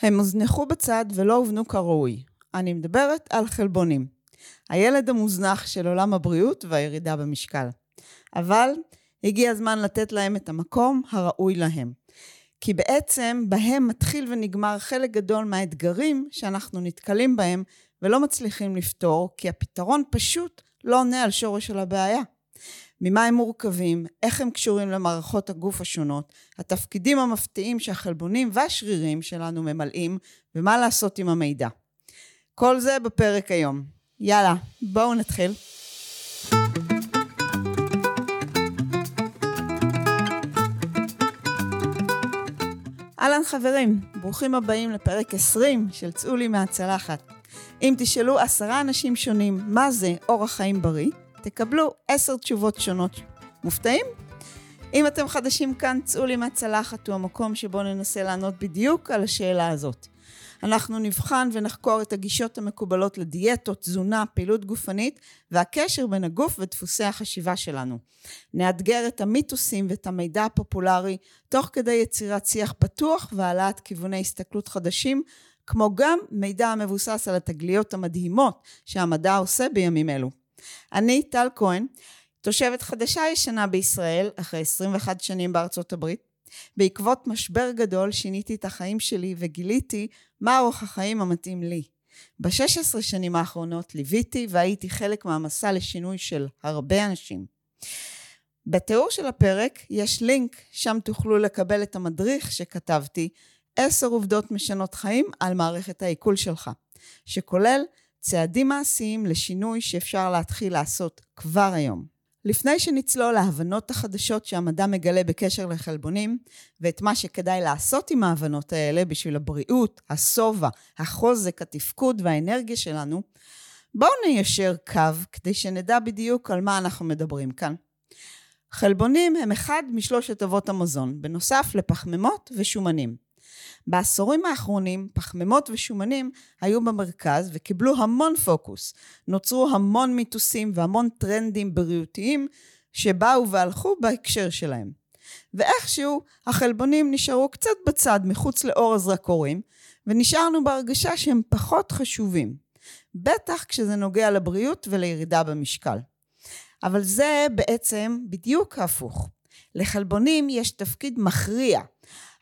הם הוזנחו בצד ולא הובנו כראוי. אני מדברת על חלבונים. הילד המוזנח של עולם הבריאות והירידה במשקל. אבל הגיע הזמן לתת להם את המקום הראוי להם. כי בעצם בהם מתחיל ונגמר חלק גדול מהאתגרים שאנחנו נתקלים בהם ולא מצליחים לפתור, כי הפתרון פשוט לא עונה על שורש של הבעיה. ממה הם מורכבים, איך הם קשורים למערכות הגוף השונות, התפקידים המפתיעים שהחלבונים והשרירים שלנו ממלאים, ומה לעשות עם המידע. כל זה בפרק היום. יאללה, בואו נתחיל. אהלן חברים, ברוכים הבאים לפרק 20 של צאו לי מהצלחת. אם תשאלו עשרה אנשים שונים מה זה אורח חיים בריא, תקבלו עשר תשובות שונות. מופתעים? אם אתם חדשים כאן, צאו לי מהצלחת הוא המקום שבו ננסה לענות בדיוק על השאלה הזאת. אנחנו נבחן ונחקור את הגישות המקובלות לדיאטות, תזונה, פעילות גופנית והקשר בין הגוף ודפוסי החשיבה שלנו. נאתגר את המיתוסים ואת המידע הפופולרי תוך כדי יצירת שיח פתוח והעלאת כיווני הסתכלות חדשים, כמו גם מידע המבוסס על התגליות המדהימות שהמדע עושה בימים אלו. אני טל כהן, תושבת חדשה ישנה בישראל אחרי 21 שנים בארצות הברית. בעקבות משבר גדול שיניתי את החיים שלי וגיליתי מה אורח החיים המתאים לי. ב-16 שנים האחרונות ליוויתי והייתי חלק מהמסע לשינוי של הרבה אנשים. בתיאור של הפרק יש לינק, שם תוכלו לקבל את המדריך שכתבתי, 10 עובדות משנות חיים על מערכת העיכול שלך, שכולל צעדים מעשיים לשינוי שאפשר להתחיל לעשות כבר היום. לפני שנצלול להבנות החדשות שהמדע מגלה בקשר לחלבונים, ואת מה שכדאי לעשות עם ההבנות האלה בשביל הבריאות, השובע, החוזק, התפקוד והאנרגיה שלנו, בואו ניישר קו כדי שנדע בדיוק על מה אנחנו מדברים כאן. חלבונים הם אחד משלושת אבות המזון, בנוסף לפחמימות ושומנים. בעשורים האחרונים פחמימות ושומנים היו במרכז וקיבלו המון פוקוס. נוצרו המון מיתוסים והמון טרנדים בריאותיים שבאו והלכו בהקשר שלהם. ואיכשהו החלבונים נשארו קצת בצד מחוץ לאור הזרקורים ונשארנו בהרגשה שהם פחות חשובים. בטח כשזה נוגע לבריאות ולירידה במשקל. אבל זה בעצם בדיוק ההפוך. לחלבונים יש תפקיד מכריע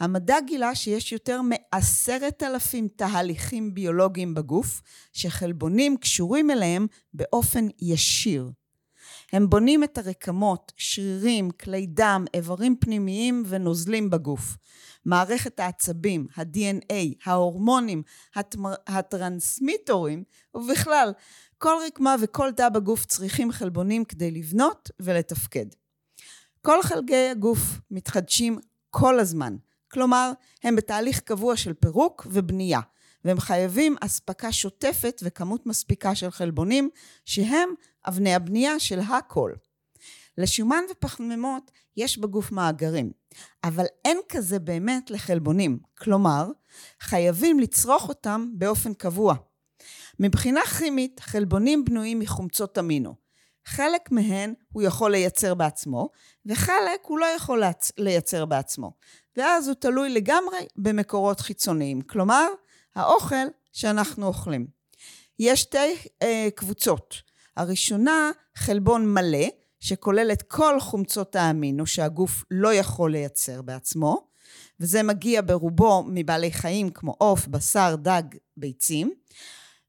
המדע גילה שיש יותר מעשרת אלפים תהליכים ביולוגיים בגוף, שחלבונים קשורים אליהם באופן ישיר. הם בונים את הרקמות, שרירים, כלי דם, איברים פנימיים ונוזלים בגוף. מערכת העצבים, ה-DNA, ההורמונים, הטמר, הטרנסמיטורים, ובכלל, כל רקמה וכל תא בגוף צריכים חלבונים כדי לבנות ולתפקד. כל חלקי הגוף מתחדשים כל הזמן. כלומר, הם בתהליך קבוע של פירוק ובנייה, והם חייבים אספקה שוטפת וכמות מספיקה של חלבונים, שהם אבני הבנייה של הכל. לשומן ופחמימות יש בגוף מאגרים, אבל אין כזה באמת לחלבונים, כלומר, חייבים לצרוך אותם באופן קבוע. מבחינה כימית, חלבונים בנויים מחומצות אמינו. חלק מהן הוא יכול לייצר בעצמו, וחלק הוא לא יכול לייצר בעצמו. ואז הוא תלוי לגמרי במקורות חיצוניים, כלומר, האוכל שאנחנו אוכלים. יש שתי אה, קבוצות. הראשונה, חלבון מלא, שכולל את כל חומצות האמינו שהגוף לא יכול לייצר בעצמו, וזה מגיע ברובו מבעלי חיים כמו עוף, בשר, דג, ביצים.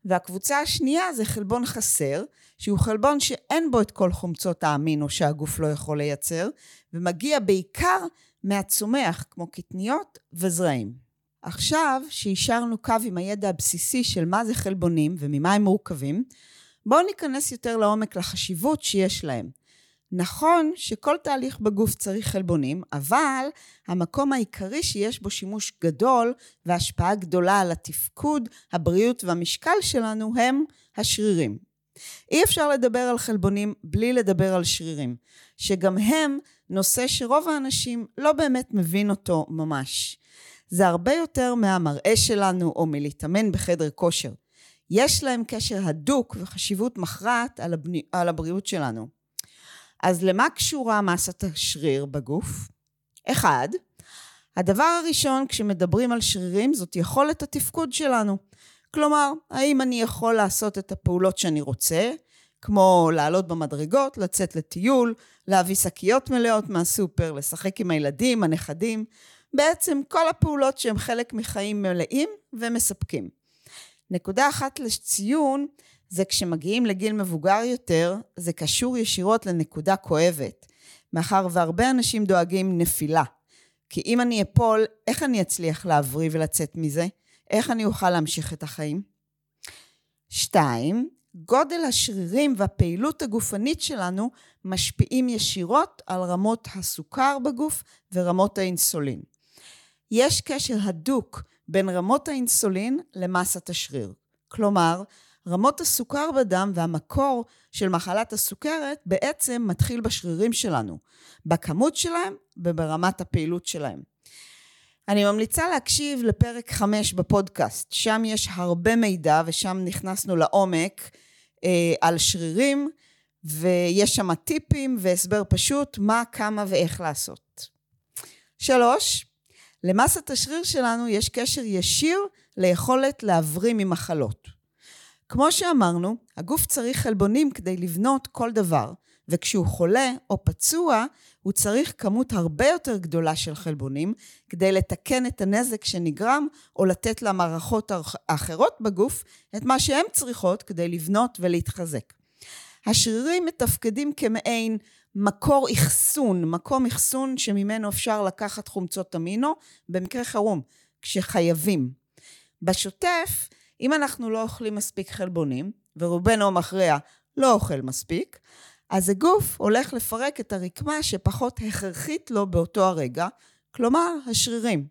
והקבוצה השנייה זה חלבון חסר, שהוא חלבון שאין בו את כל חומצות האמינו שהגוף לא יכול לייצר, ומגיע בעיקר מהצומח, כמו קטניות וזרעים. עכשיו שאישרנו קו עם הידע הבסיסי של מה זה חלבונים וממה הם מורכבים, בואו ניכנס יותר לעומק לחשיבות שיש להם. נכון שכל תהליך בגוף צריך חלבונים, אבל המקום העיקרי שיש בו שימוש גדול והשפעה גדולה על התפקוד, הבריאות והמשקל שלנו הם השרירים. אי אפשר לדבר על חלבונים בלי לדבר על שרירים, שגם הם נושא שרוב האנשים לא באמת מבין אותו ממש. זה הרבה יותר מהמראה שלנו או מלהתאמן בחדר כושר. יש להם קשר הדוק וחשיבות מכרעת על, הבני... על הבריאות שלנו. אז למה קשורה מסת השריר בגוף? אחד, הדבר הראשון כשמדברים על שרירים זאת יכולת התפקוד שלנו. כלומר, האם אני יכול לעשות את הפעולות שאני רוצה, כמו לעלות במדרגות, לצאת לטיול, להביא שקיות מלאות מהסופר, לשחק עם הילדים, הנכדים, בעצם כל הפעולות שהן חלק מחיים מלאים ומספקים. נקודה אחת לציון זה כשמגיעים לגיל מבוגר יותר, זה קשור ישירות לנקודה כואבת, מאחר והרבה אנשים דואגים נפילה. כי אם אני אפול, איך אני אצליח להבריא ולצאת מזה? איך אני אוכל להמשיך את החיים? שתיים, גודל השרירים והפעילות הגופנית שלנו משפיעים ישירות על רמות הסוכר בגוף ורמות האינסולין. יש קשר הדוק בין רמות האינסולין למסת השריר. כלומר, רמות הסוכר בדם והמקור של מחלת הסוכרת בעצם מתחיל בשרירים שלנו, בכמות שלהם וברמת הפעילות שלהם. אני ממליצה להקשיב לפרק 5 בפודקאסט, שם יש הרבה מידע ושם נכנסנו לעומק אה, על שרירים ויש שם טיפים והסבר פשוט מה, כמה ואיך לעשות. שלוש, למסת השריר שלנו יש קשר ישיר ליכולת להבריא ממחלות. כמו שאמרנו, הגוף צריך חלבונים כדי לבנות כל דבר, וכשהוא חולה או פצוע, הוא צריך כמות הרבה יותר גדולה של חלבונים כדי לתקן את הנזק שנגרם, או לתת למערכות האחרות בגוף את מה שהן צריכות כדי לבנות ולהתחזק. השרירים מתפקדים כמעין מקור אחסון, מקום אחסון שממנו אפשר לקחת חומצות אמינו במקרה חירום, כשחייבים. בשוטף, אם אנחנו לא אוכלים מספיק חלבונים, ורובנו המכריע לא אוכל מספיק, אז הגוף הולך לפרק את הרקמה שפחות הכרחית לו באותו הרגע, כלומר השרירים.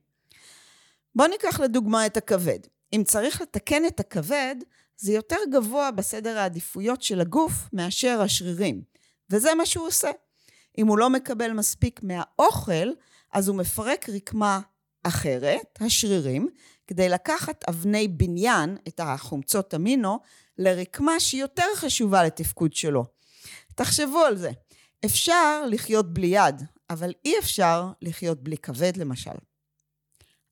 בואו ניקח לדוגמה את הכבד. אם צריך לתקן את הכבד, זה יותר גבוה בסדר העדיפויות של הגוף מאשר השרירים, וזה מה שהוא עושה. אם הוא לא מקבל מספיק מהאוכל, אז הוא מפרק רקמה אחרת, השרירים, כדי לקחת אבני בניין, את החומצות אמינו, לרקמה שהיא יותר חשובה לתפקוד שלו. תחשבו על זה. אפשר לחיות בלי יד, אבל אי אפשר לחיות בלי כבד למשל.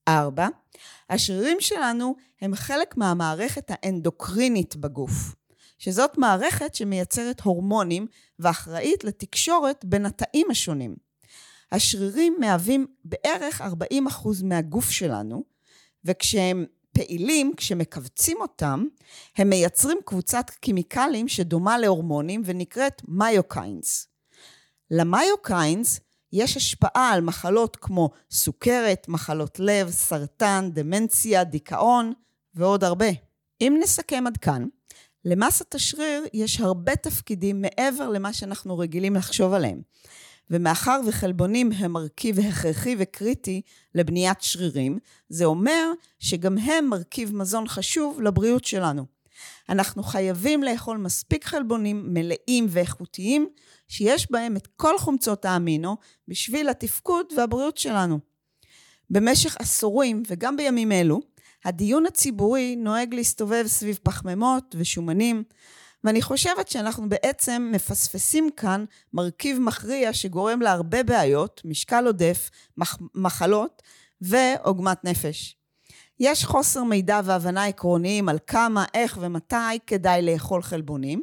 ארבע, השרירים שלנו הם חלק מהמערכת האנדוקרינית בגוף, שזאת מערכת שמייצרת הורמונים ואחראית לתקשורת בין התאים השונים. השרירים מהווים בערך 40% מהגוף שלנו, וכשהם פעילים, כשמכווצים אותם, הם מייצרים קבוצת כימיקלים שדומה להורמונים ונקראת מיוקיינס. למיוקיינס יש השפעה על מחלות כמו סוכרת, מחלות לב, סרטן, דמנציה, דיכאון ועוד הרבה. אם נסכם עד כאן, למסת השריר יש הרבה תפקידים מעבר למה שאנחנו רגילים לחשוב עליהם. ומאחר וחלבונים הם מרכיב הכרחי וקריטי לבניית שרירים, זה אומר שגם הם מרכיב מזון חשוב לבריאות שלנו. אנחנו חייבים לאכול מספיק חלבונים מלאים ואיכותיים, שיש בהם את כל חומצות האמינו בשביל התפקוד והבריאות שלנו. במשך עשורים, וגם בימים אלו, הדיון הציבורי נוהג להסתובב סביב פחמימות ושומנים, ואני חושבת שאנחנו בעצם מפספסים כאן מרכיב מכריע שגורם להרבה בעיות, משקל עודף, מח- מחלות ועוגמת נפש. יש חוסר מידע והבנה עקרוניים על כמה, איך ומתי כדאי לאכול חלבונים,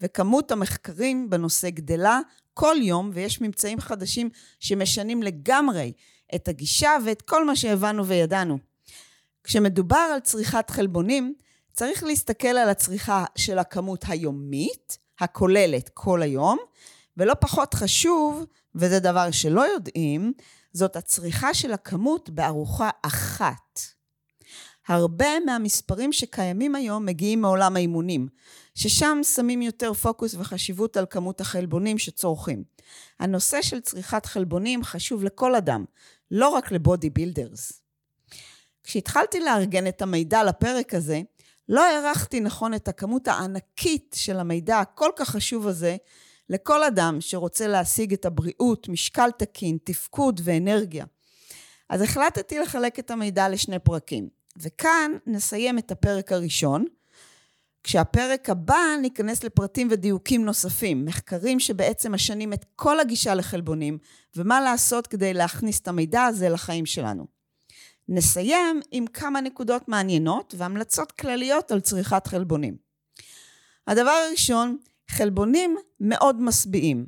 וכמות המחקרים בנושא גדלה כל יום, ויש ממצאים חדשים שמשנים לגמרי את הגישה ואת כל מה שהבנו וידענו. כשמדובר על צריכת חלבונים, צריך להסתכל על הצריכה של הכמות היומית, הכוללת כל היום, ולא פחות חשוב, וזה דבר שלא יודעים, זאת הצריכה של הכמות בארוחה אחת. הרבה מהמספרים שקיימים היום מגיעים מעולם האימונים, ששם שמים יותר פוקוס וחשיבות על כמות החלבונים שצורכים. הנושא של צריכת חלבונים חשוב לכל אדם, לא רק ל body builders. כשהתחלתי לארגן את המידע לפרק הזה, לא הערכתי נכון את הכמות הענקית של המידע הכל כך חשוב הזה לכל אדם שרוצה להשיג את הבריאות, משקל תקין, תפקוד ואנרגיה. אז החלטתי לחלק את המידע לשני פרקים, וכאן נסיים את הפרק הראשון. כשהפרק הבא ניכנס לפרטים ודיוקים נוספים, מחקרים שבעצם משנים את כל הגישה לחלבונים, ומה לעשות כדי להכניס את המידע הזה לחיים שלנו. נסיים עם כמה נקודות מעניינות והמלצות כלליות על צריכת חלבונים. הדבר הראשון, חלבונים מאוד משביעים.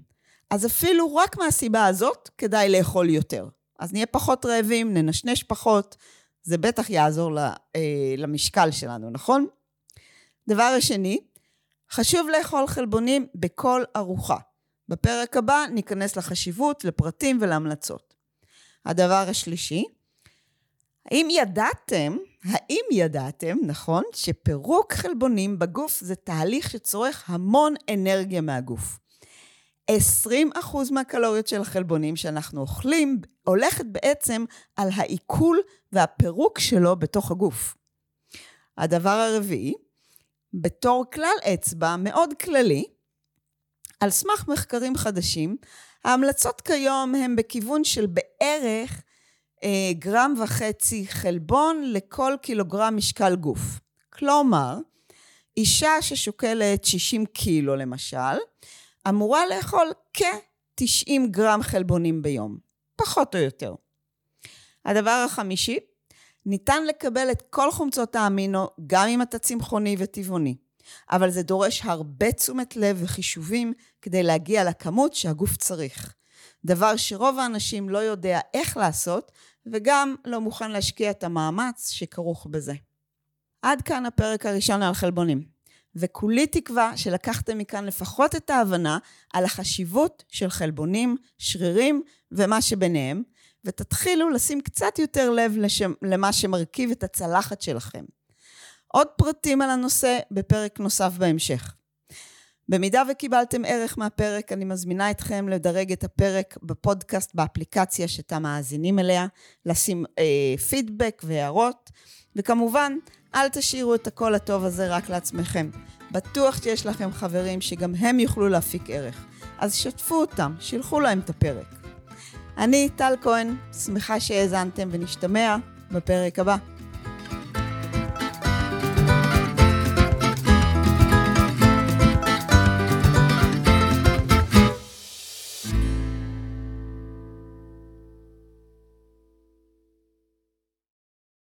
אז אפילו רק מהסיבה הזאת כדאי לאכול יותר. אז נהיה פחות רעבים, ננשנש פחות, זה בטח יעזור אה, למשקל שלנו, נכון? דבר השני, חשוב לאכול חלבונים בכל ארוחה. בפרק הבא ניכנס לחשיבות, לפרטים ולהמלצות. הדבר השלישי, האם ידעתם, האם ידעתם, נכון, שפירוק חלבונים בגוף זה תהליך שצורך המון אנרגיה מהגוף. 20% מהקלוריות של החלבונים שאנחנו אוכלים הולכת בעצם על העיכול והפירוק שלו בתוך הגוף. הדבר הרביעי, בתור כלל אצבע מאוד כללי, על סמך מחקרים חדשים, ההמלצות כיום הן בכיוון של בערך גרם וחצי חלבון לכל קילוגרם משקל גוף. כלומר, אישה ששוקלת 60 קילו למשל, אמורה לאכול כ-90 גרם חלבונים ביום, פחות או יותר. הדבר החמישי, ניתן לקבל את כל חומצות האמינו גם אם אתה צמחוני וטבעוני, אבל זה דורש הרבה תשומת לב וחישובים כדי להגיע לכמות שהגוף צריך. דבר שרוב האנשים לא יודע איך לעשות, וגם לא מוכן להשקיע את המאמץ שכרוך בזה. עד כאן הפרק הראשון על חלבונים. וכולי תקווה שלקחתם מכאן לפחות את ההבנה על החשיבות של חלבונים, שרירים ומה שביניהם, ותתחילו לשים קצת יותר לב לשם, למה שמרכיב את הצלחת שלכם. עוד פרטים על הנושא בפרק נוסף בהמשך. במידה וקיבלתם ערך מהפרק, אני מזמינה אתכם לדרג את הפרק בפודקאסט באפליקציה שאתם מאזינים אליה, לשים אה, פידבק והערות, וכמובן, אל תשאירו את הקול הטוב הזה רק לעצמכם. בטוח שיש לכם חברים שגם הם יוכלו להפיק ערך. אז שתפו אותם, שילחו להם את הפרק. אני טל כהן, שמחה שהאזנתם ונשתמע בפרק הבא.